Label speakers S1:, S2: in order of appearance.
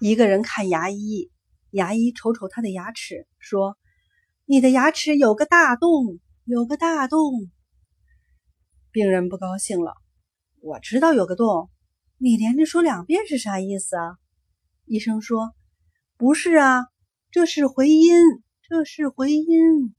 S1: 一个人看牙医牙医瞅瞅他的牙齿说你的牙齿有个大洞有个大洞。病人不高兴了我知道有个洞你连着说两遍是啥意思啊？医生说不是啊这是回音这是回音